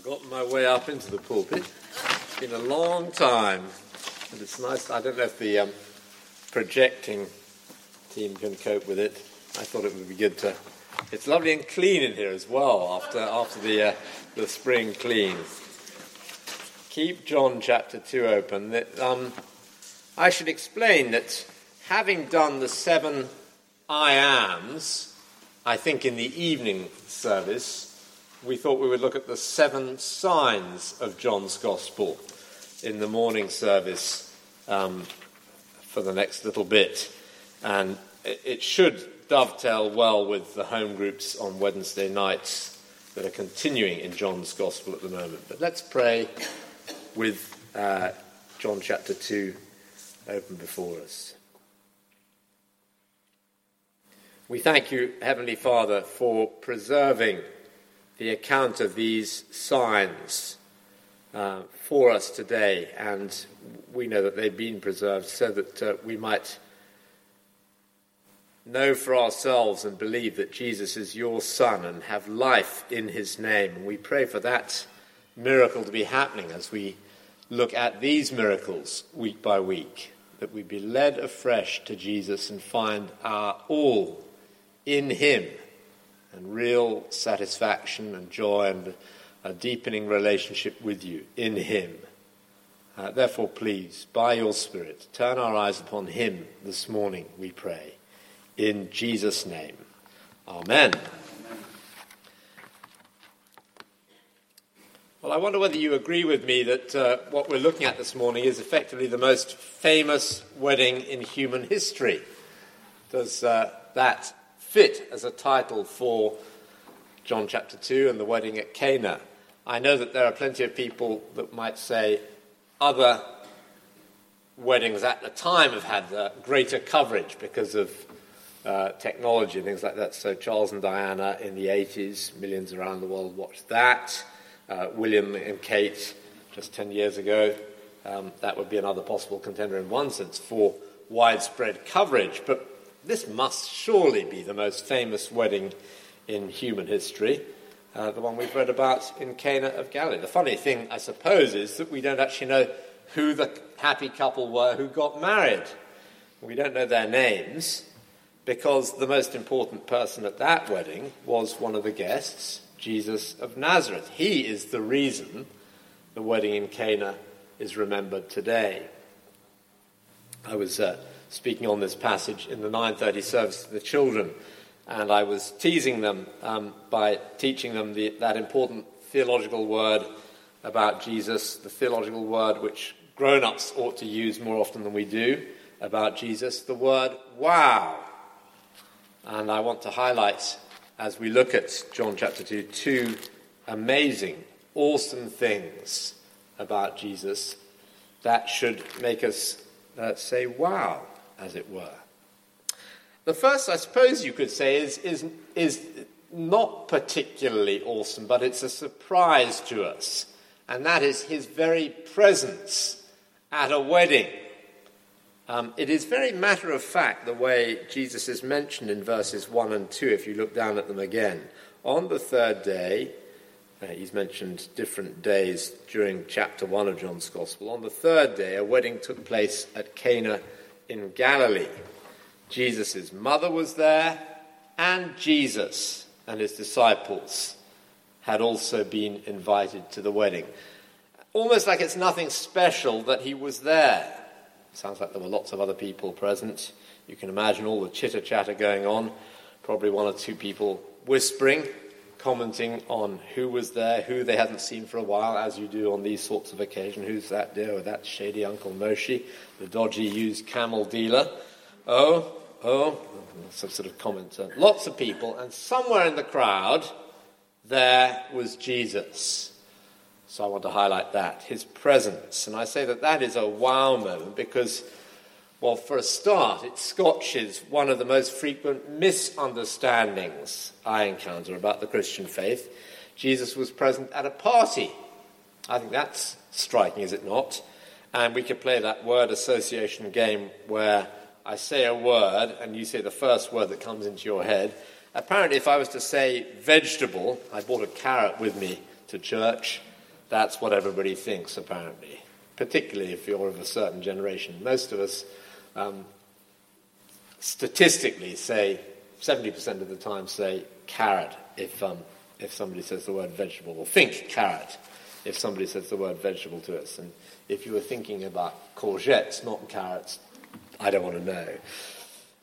forgotten my way up into the pulpit. It's been a long time, and it's nice. I don't know if the um, projecting team can cope with it. I thought it would be good to. It's lovely and clean in here as well after after the uh, the spring clean. Keep John chapter two open. That um, I should explain that having done the seven I ams, I think in the evening service we thought we would look at the seven signs of John's Gospel in the morning service um, for the next little bit. And it, should dovetail well with the home groups on Wednesday nights that are continuing in John's Gospel at the moment. But let's pray with uh, John chapter 2 open before us. We thank you, Heavenly Father, for preserving the account of these signs uh, for us today, and we know that they've been preserved so that uh, we might know for ourselves and believe that Jesus is your Son and have life in his name. And we pray for that miracle to be happening as we look at these miracles week by week, that we be led afresh to Jesus and find our all in him and real satisfaction and joy and a deepening relationship with you in Him. Uh, therefore, please, by your Spirit, turn our eyes upon Him this morning, we pray. In Jesus' name. Amen. Well, I wonder whether you agree with me that uh, what we're looking at this morning is effectively the most famous wedding in human history. Does uh, that fit as a title for John chapter 2 and the wedding at Cana. I know that there are plenty of people that might say other weddings at the time have had greater coverage because of uh, technology and things like that. So, Charles and Diana in the 80s, millions around the world watched that. Uh, William and Kate just 10 years ago. Um, that would be another possible contender in one sense for widespread coverage. But this must surely be the most famous wedding in human history, uh, the one we've read about in Cana of Galilee. The funny thing, I suppose, is that we don't actually know who the happy couple were who got married. We don't know their names because the most important person at that wedding was one of the guests, Jesus of Nazareth. He is the reason the wedding in Cana is remembered today. I was uh, speaking on this passage in the 9:30 service to the children, and I was teasing them um, by teaching them the, that important theological word about Jesus, the theological word which grown-ups ought to use more often than we do about Jesus, the word wow. And I want to highlight, as we look at John chapter 2, two amazing, awesome things about Jesus that should make us uh, say, wow as it were. The first, I suppose you could say, is, is, is not particularly awesome, but it's a surprise to us, and that is his very presence at a wedding. Um, it is very matter of fact the way Jesus is mentioned in verses 1 and 2, if you look down at them again. On the third day, uh, he's mentioned different days during chapter 1 of John's Gospel. On the third day, a wedding took place at Cana in Galilee. Jesus' mother was there, and Jesus and his disciples had also been invited to the wedding. Almost like it's nothing special that he was there. Sounds like there were lots of other people present. You can imagine all the chitter chatter going on. Probably one or two people whispering, commenting on who was there, who they hadn't seen for a while, as you do on these sorts of occasions. Who's that dear or that shady Uncle Moshe? the dodgy used camel dealer. Oh, oh, some sort of commenter. Lots of people, and somewhere in the crowd, there was Jesus. So I want to highlight that, his presence. And I say that that is a wow moment because, well, for a start, it scotches one of the most frequent misunderstandings I encounter about the Christian faith. Jesus was present at a party. I think that's striking, is it not? And we could play that word association game where I say a word and you say the first word that comes into your head. Apparently, if I was to say vegetable, I brought a carrot with me to church. That's what everybody thinks, apparently, particularly if you're of a certain generation. Most of us um, statistically say, 70% of the time say carrot if, um, if somebody says the word vegetable, or think carrot if somebody says the word vegetable to us. And if you were thinking about courgettes, not carrots, I don't want to know.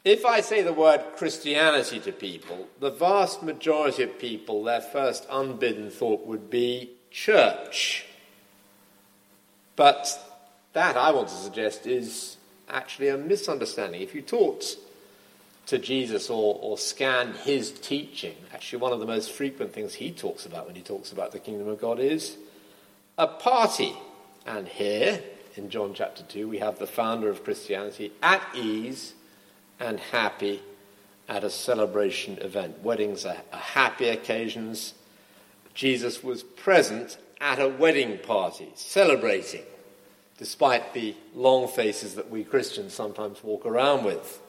If I say the word Christianity to people, the vast majority of people, their first unbidden thought would be church. But that, I want to suggest, is actually a misunderstanding. If you talked to Jesus or, or scanned his teaching, actually, one of the most frequent things he talks about when he talks about the kingdom of God is a party. And here, in John chapter 2, we have the founder of Christianity at ease and happy at a celebration event. Weddings are, are happy occasions. Jesus was present at a wedding party, celebrating, despite the long faces that we Christians sometimes walk around with.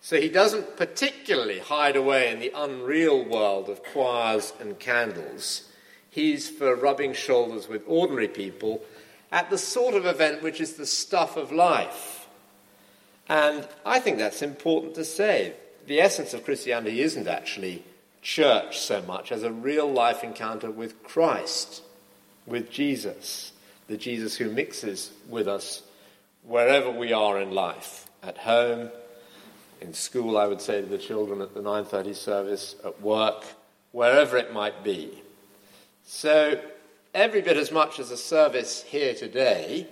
So he doesn't particularly hide away in the unreal world of choirs and candles. He's for rubbing shoulders with ordinary people at the sort of event which is the stuff of life. And I think that's important to say. The essence of Christianity isn't actually church so much as a real life encounter with Christ, with Jesus, the Jesus who mixes with us wherever we are in life, at home, in school, I would say to the children at the 9:30 service, at work, wherever it might be. So, every bit as much as a service here today,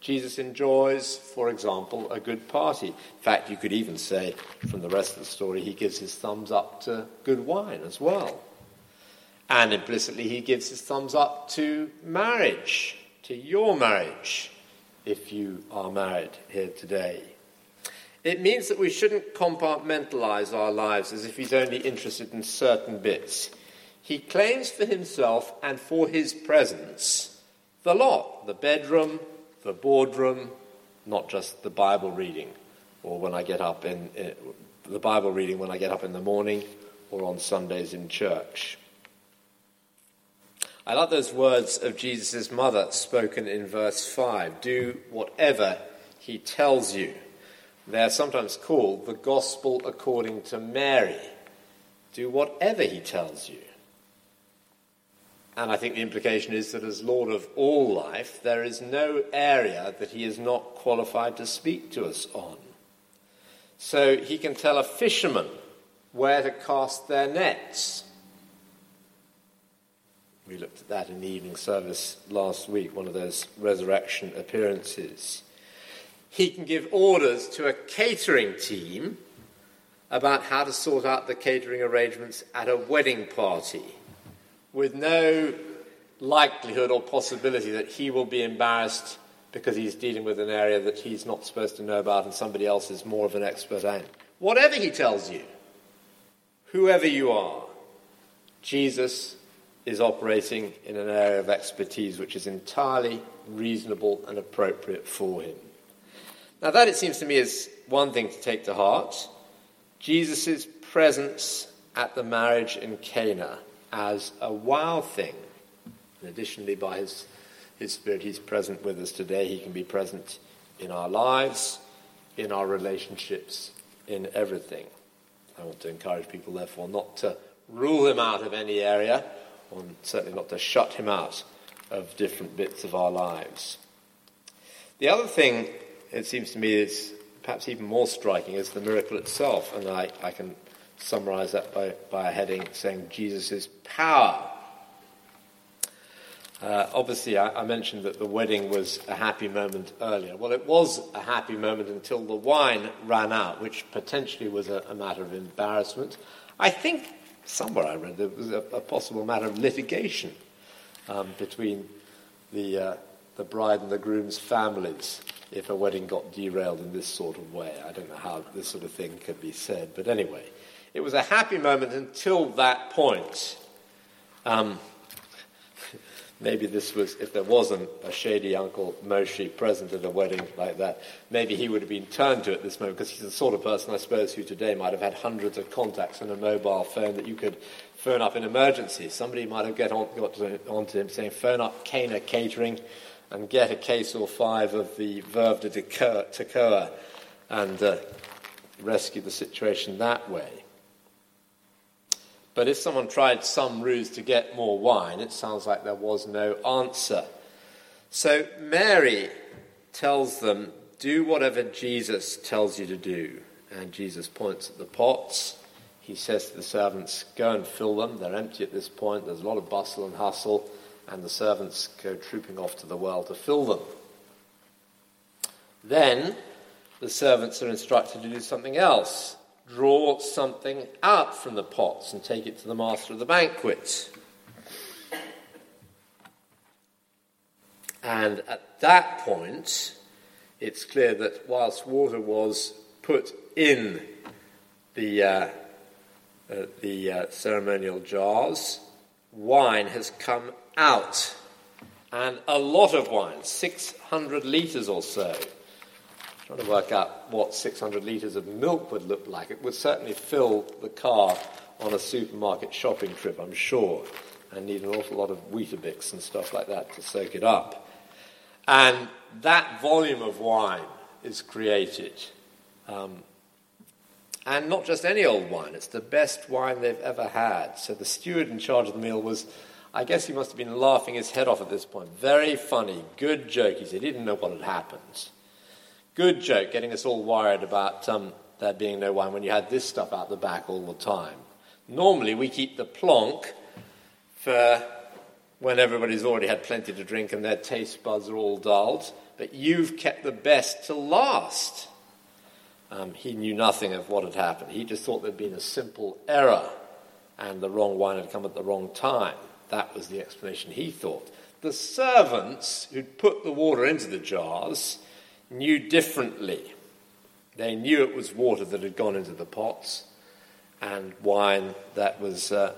Jesus enjoys, for example, a good party. In fact, you could even say from the rest of the story, he gives his thumbs up to good wine as well. And implicitly, he gives his thumbs up to marriage, to your marriage, if you are married here today. It means that we shouldn't compartmentalize our lives as if he's only interested in certain bits. He claims for himself and for his presence the lot the bedroom, the boardroom, not just the Bible reading, or when I get up in, in the Bible reading when I get up in the morning or on Sundays in church. I like those words of Jesus' mother spoken in verse 5 do whatever he tells you. They're sometimes called the gospel according to Mary. Do whatever he tells you. And I think the implication is that as Lord of all life, there is no area that he is not qualified to speak to us on. So he can tell a fisherman where to cast their nets. We looked at that in the evening service last week, one of those resurrection appearances. He can give orders to a catering team about how to sort out the catering arrangements at a wedding party with no likelihood or possibility that he will be embarrassed because he's dealing with an area that he's not supposed to know about and somebody else is more of an expert at. Whatever he tells you, whoever you are, Jesus is operating in an area of expertise which is entirely reasonable and appropriate for him. Now, that it seems to me is one thing to take to heart. Jesus' presence at the marriage in Cana as a wow thing. And additionally, by his, his Spirit, he's present with us today. He can be present in our lives, in our relationships, in everything. I want to encourage people, therefore, not to rule him out of any area, or certainly not to shut him out of different bits of our lives. The other thing, it seems to me, is perhaps even more striking is the miracle itself, and I, I can summarize that by, by a heading saying Jesus' power. Uh, obviously, I, I, mentioned that the wedding was a happy moment earlier. Well, it was a happy moment until the wine ran out, which potentially was a, a matter of embarrassment. I think somewhere I read there was a, a possible matter of litigation um, between the, uh, the bride and the groom's families if a wedding got derailed in this sort of way. I don't know how this sort of thing could be said, but anyway. It was a happy moment until that point. Um, Maybe this was, if there wasn't a shady Uncle Moshe present at a wedding like that, maybe he would have been turned to at this moment because he's the sort of person, I suppose, who today might have had hundreds of contacts on a mobile phone that you could phone up in emergency. Somebody might have get on, got to, onto him saying, phone up Cana Catering and get a case or five of the Veuve de Tekoa and uh, rescue the situation that way. But if someone tried some ruse to get more wine, it sounds like there was no answer. So Mary tells them, Do whatever Jesus tells you to do. And Jesus points at the pots. He says to the servants, Go and fill them. They're empty at this point. There's a lot of bustle and hustle. And the servants go trooping off to the well to fill them. Then the servants are instructed to do something else draw something out from the pots and take it to the master of the banquet. And at that point, it's clear that whilst water was put in the, uh, uh, the uh, ceremonial jars, wine has come out. And a lot of wine, 600 litres or so trying to work out what 600 litres of milk would look like. It would certainly fill the car on a supermarket shopping trip, I'm sure, and need an awful lot of Weetabix and stuff like that to soak it up. And that volume of wine is created. Um, and not just any old wine, it's the best wine they've ever had. So the steward in charge of the meal was, I guess he must have been laughing his head off at this point. Very funny, good joke. He said he didn't know what had happened. Good joke, getting us all worried about um, there being no wine when you had this stuff out the back all the time. Normally, we keep the plonk for when everybody's already had plenty to drink and their taste buds are all dulled, but you've kept the best to last. Um, he knew nothing of what had happened. He just thought there'd been a simple error and the wrong wine had come at the wrong time. That was the explanation he thought. The servants who'd put the water into the jars knew differently. They knew it was water that had gone into the pots and wine that was uh,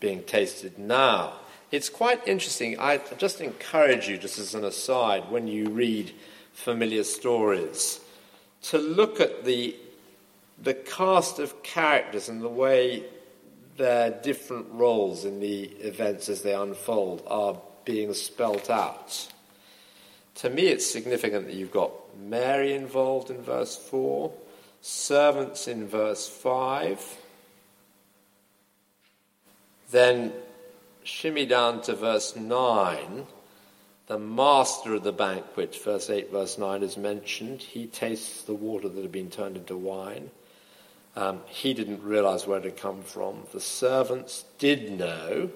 being tasted now. It's quite interesting. I just encourage you, just as an aside, when you read familiar stories, to look at the, the cast of characters and the way their different roles in the events as they unfold are being spelt out to me, it's significant that you've got Mary involved in verse 4, servants in verse 5, then shimmy down to verse 9. The master of the banquet, verse 8, verse 9, is mentioned. He tastes the water that had been turned into wine. Um, he didn't realize where it had come from. The servants did know.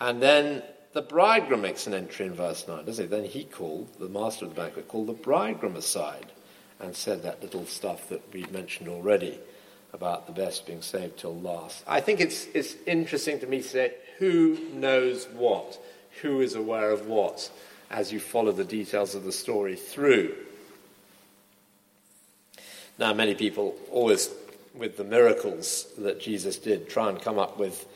And then the bridegroom makes an entry in verse 9, doesn't he? Then he called, the master of the banquet, called the bridegroom aside and said that little stuff that we've mentioned already about the best being saved till last. I think it's, it's interesting to me to say who knows what, who is aware of what, as you follow the details of the story through. Now, many people always, with the miracles that Jesus did, try and come up with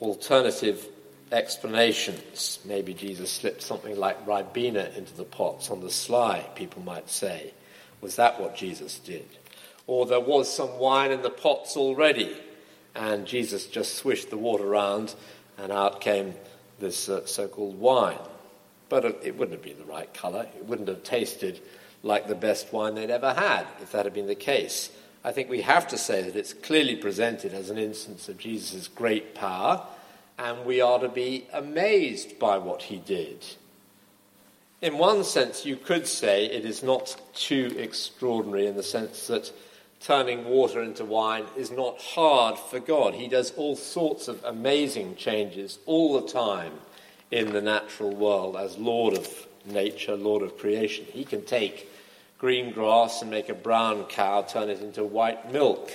alternative explanations. Maybe Jesus slipped something like Ribena into the pots on the sly, people might say. Was that what Jesus did? Or there was some wine in the pots already, and Jesus just swished the water around, and out came this uh, so called wine. But it wouldn't have been the right colour. It wouldn't have tasted like the best wine they'd ever had if that had been the case. I think we have to say that it's clearly presented as an instance of Jesus' great power and we are to be amazed by what he did. In one sense, you could say it is not too extraordinary in the sense that turning water into wine is not hard for God. He does all sorts of amazing changes all the time in the natural world as Lord of nature, Lord of creation. He can take green grass and make a brown cow turn it into white milk.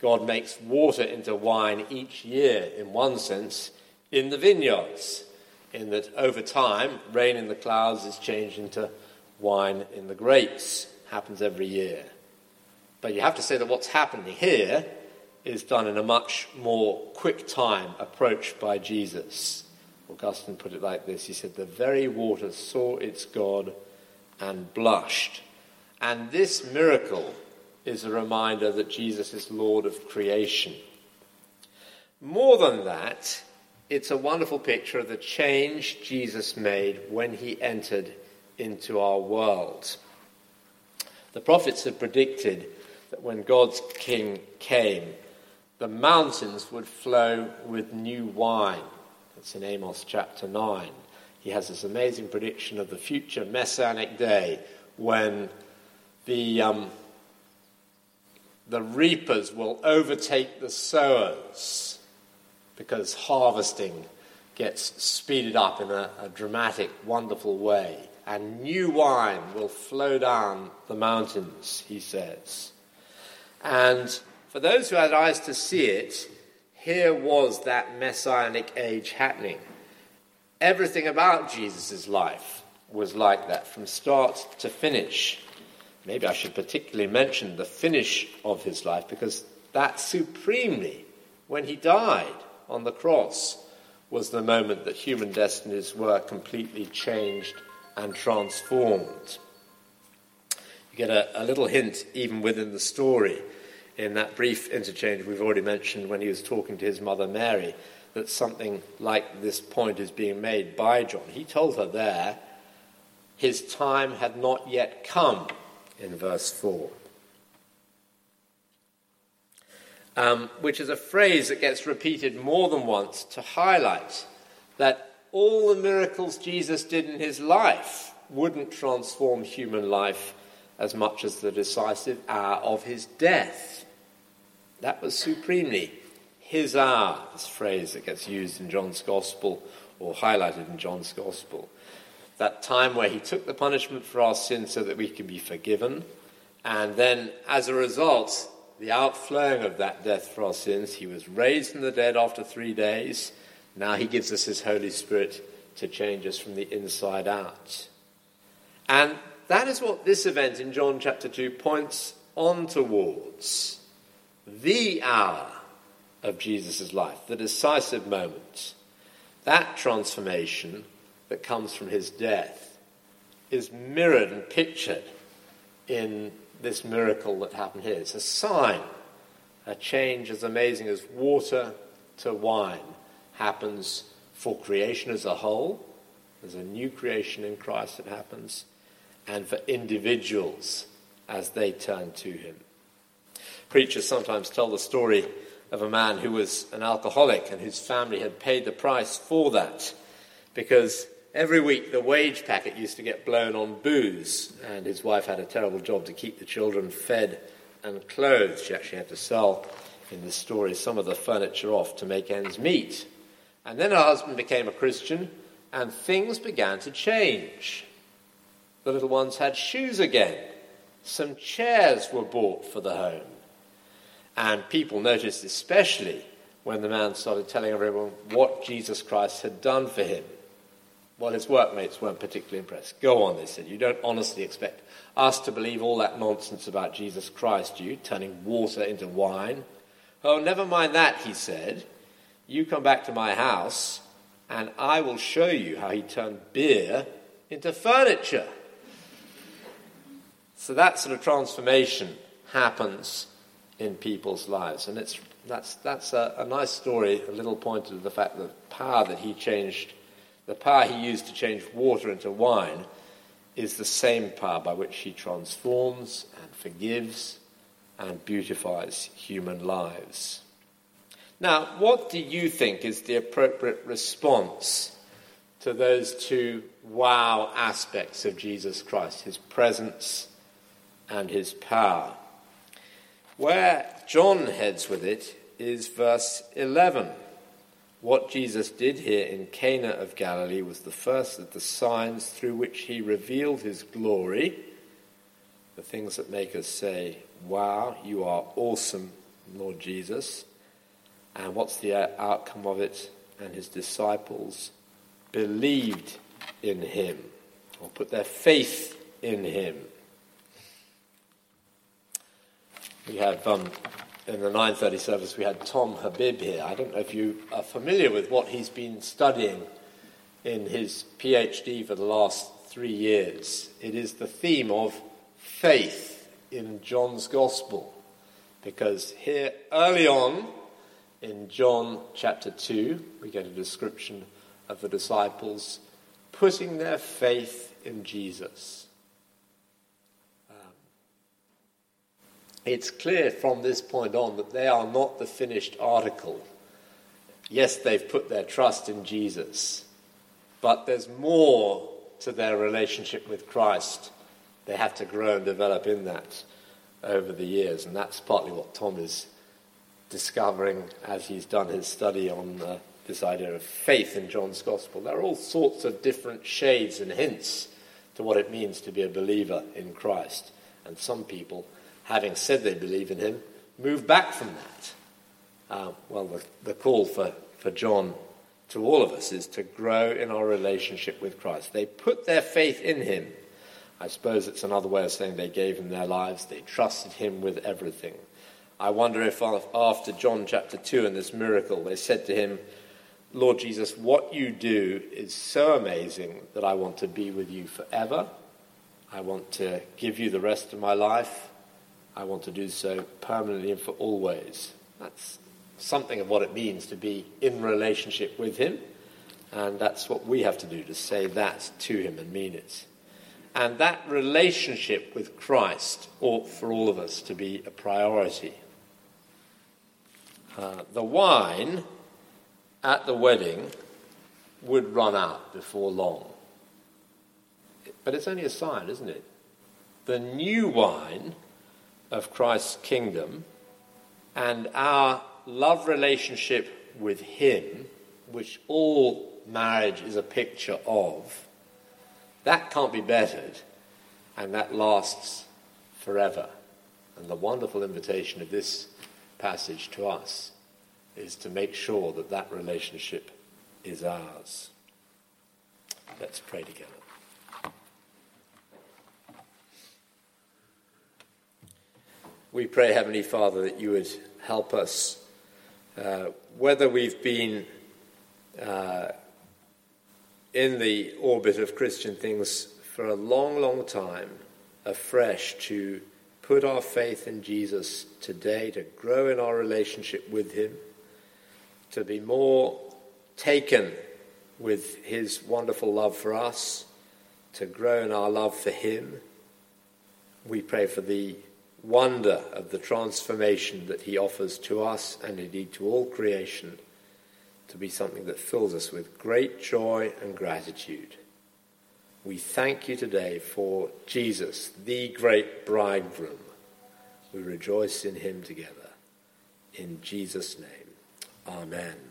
God makes water into wine each year, in one sense, in the vineyards, in that over time, rain in the clouds is changed into wine in the grapes. Happens every year. But you have to say that what's happening here is done in a much more quick time approach by Jesus. Augustine put it like this He said, The very water saw its God and blushed. And this miracle is a reminder that Jesus is Lord of creation. More than that, it's a wonderful picture of the change Jesus made when he entered into our world. The prophets had predicted that when God's king came, the mountains would flow with new wine. That's in Amos chapter 9. He has this amazing prediction of the future messianic day when the, um, the reapers will overtake the sowers because harvesting gets speeded up in a, a dramatic, wonderful way. And new wine will flow down the mountains, he says. And for those who had eyes to see it, here was that messianic age happening. Everything about Jesus' life was like that, from start to finish. Maybe I should particularly mention the finish of his life, because that supremely, when he died on the cross, was the moment that human destinies were completely changed and transformed. You get a, a little hint even within the story in that brief interchange we've already mentioned when he was talking to his mother Mary that something like this point is being made by John. He told her there his time had not yet come in verse 4. Um, which is a phrase that gets repeated more than once to highlight that all the miracles Jesus did in his life wouldn't transform human life as much as the decisive hour of his death. That was supremely his hour, this phrase that gets used in John's Gospel or highlighted in John's Gospel. That time where he took the punishment for our sins so that we can be forgiven, and then as a result, the outflowing of that death for our sins, he was raised from the dead after three days. Now he gives us his Holy Spirit to change us from the inside out. And that is what this event in John chapter 2 points on towards the hour of Jesus' life, the decisive moment, that transformation that comes from his death is mirrored and pictured in this miracle that happened here. It's a sign, a change as amazing as water to wine happens for creation as a whole. There's a new creation in Christ that happens, and for individuals as they turn to him. Preachers sometimes tell the story of a man who was an alcoholic and whose family had paid the price for that because every week the wage packet used to get blown on booze, and his wife had a terrible job to keep the children fed and clothed. She actually had to sell, in the story, some of the furniture off to make ends meet. And then her husband became a Christian, and things began to change. The little ones had shoes again. Some chairs were bought for the home. And people noticed, especially when the man started telling everyone what Jesus Christ had done for him. Well, his workmates weren't particularly impressed. Go on, they said. You don't honestly expect us to believe all that nonsense about Jesus Christ, you, turning water into wine. Oh, never mind that, he said. You come back to my house, and I will show you how he turned beer into furniture. So that sort of transformation happens in people's lives. And it's, that's, that's a, a nice story, a little pointer to the fact that the power that he changed, the power he used to change water into wine, is the same power by which he transforms and forgives and beautifies human lives. Now, what do you think is the appropriate response to those two wow aspects of Jesus Christ, his presence and his power? Where John heads with it is verse 11. What Jesus did here in Cana of Galilee was the first of the signs through which he revealed his glory, the things that make us say, Wow, you are awesome, Lord Jesus. And what's the outcome of it? And his disciples believed in him, or put their faith in him. We have um, in the 9:30 service we had Tom Habib here. I don't know if you are familiar with what he's been studying in his PhD for the last three years. It is the theme of faith in John's Gospel. Because here, early on in John chapter 2, we get a description of the disciples putting their faith in Jesus. It's clear from this point on that they are not the finished article. Yes, they've put their trust in Jesus, but there's more to their relationship with Christ. They have to grow and develop in that over the years, and that's partly what Tom is discovering as he's done his study on uh, this idea of faith in John's Gospel. There are all sorts of different shades and hints to what it means to be a believer in Christ. And some people, having said they believe in him, move back from that. Uh, well, the, the call for, for John to all of us is to grow in our relationship with Christ. They put their faith in him. I suppose it's another way of saying they gave him their lives, they trusted him with everything. I wonder if after John chapter 2 and this miracle, they said to him, Lord Jesus, what you do is so amazing that I want to be with you forever. I want to give you the rest of my life. I want to do so permanently and for always. That's something of what it means to be in relationship with Him. And that's what we have to do, to say that to Him and mean it. And that relationship with Christ ought for all of us to be a priority. Uh, the wine at the wedding would run out before long. But it's only a sign, isn't it? The new wine of Christ's kingdom and our love relationship with Him, which all marriage is a picture of, that can't be bettered, and that lasts forever. And the wonderful invitation of this passage to us is to make sure that that relationship is ours. Let's pray together. We pray, Heavenly Father, that you would help us uh, whether we've been uh, in the orbit of Christian things for a long, long time, afresh to put our faith in Jesus today, to grow in our relationship with Him, to be more taken with His wonderful love for us, to grow in our love for Him. We pray for the wonder of the transformation that he offers to us and indeed to all creation to be something that fills us with great joy and gratitude. We thank you today for Jesus, the great bridegroom. We rejoice in him together. In Jesus' name, amen.